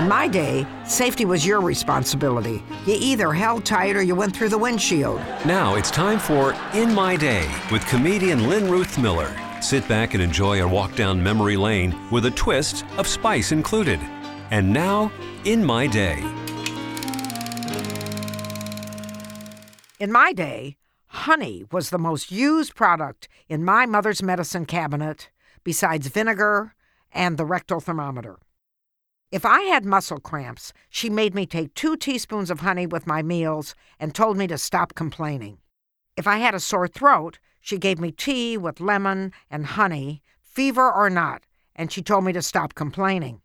In my day, safety was your responsibility. You either held tight or you went through the windshield. Now it's time for In My Day with comedian Lynn Ruth Miller. Sit back and enjoy a walk down memory lane with a twist of spice included. And now, In My Day. In my day, honey was the most used product in my mother's medicine cabinet, besides vinegar and the rectal thermometer. If I had muscle cramps, she made me take two teaspoons of honey with my meals and told me to stop complaining. If I had a sore throat, she gave me tea with lemon and honey, fever or not, and she told me to stop complaining.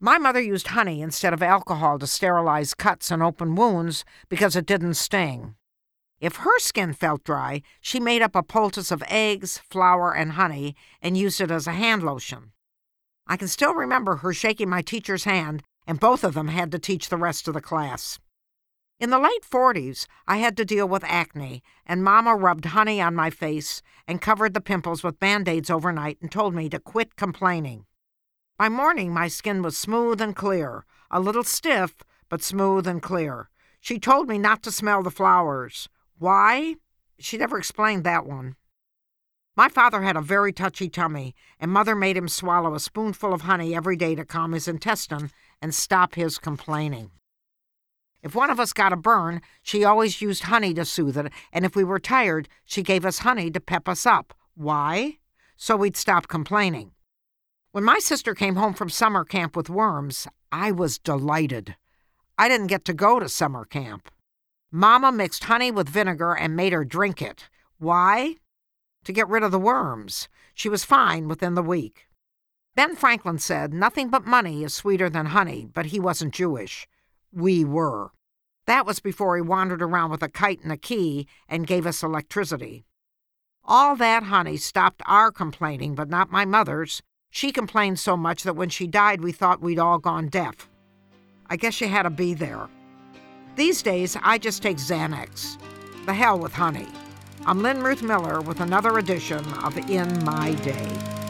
My mother used honey instead of alcohol to sterilize cuts and open wounds because it didn't sting. If her skin felt dry, she made up a poultice of eggs, flour, and honey and used it as a hand lotion. I can still remember her shaking my teacher's hand, and both of them had to teach the rest of the class. In the late 40s, I had to deal with acne, and Mama rubbed honey on my face and covered the pimples with band aids overnight and told me to quit complaining. By morning, my skin was smooth and clear, a little stiff, but smooth and clear. She told me not to smell the flowers. Why? She never explained that one. My father had a very touchy tummy, and mother made him swallow a spoonful of honey every day to calm his intestine and stop his complaining. If one of us got a burn, she always used honey to soothe it, and if we were tired, she gave us honey to pep us up. Why? So we'd stop complaining. When my sister came home from summer camp with worms, I was delighted. I didn't get to go to summer camp. Mama mixed honey with vinegar and made her drink it. Why? To get rid of the worms. She was fine within the week. Ben Franklin said nothing but money is sweeter than honey, but he wasn't Jewish. We were. That was before he wandered around with a kite and a key and gave us electricity. All that honey stopped our complaining, but not my mother's. She complained so much that when she died, we thought we'd all gone deaf. I guess she had to be there. These days, I just take Xanax. The hell with honey. I'm Lynn Ruth Miller with another edition of In My Day.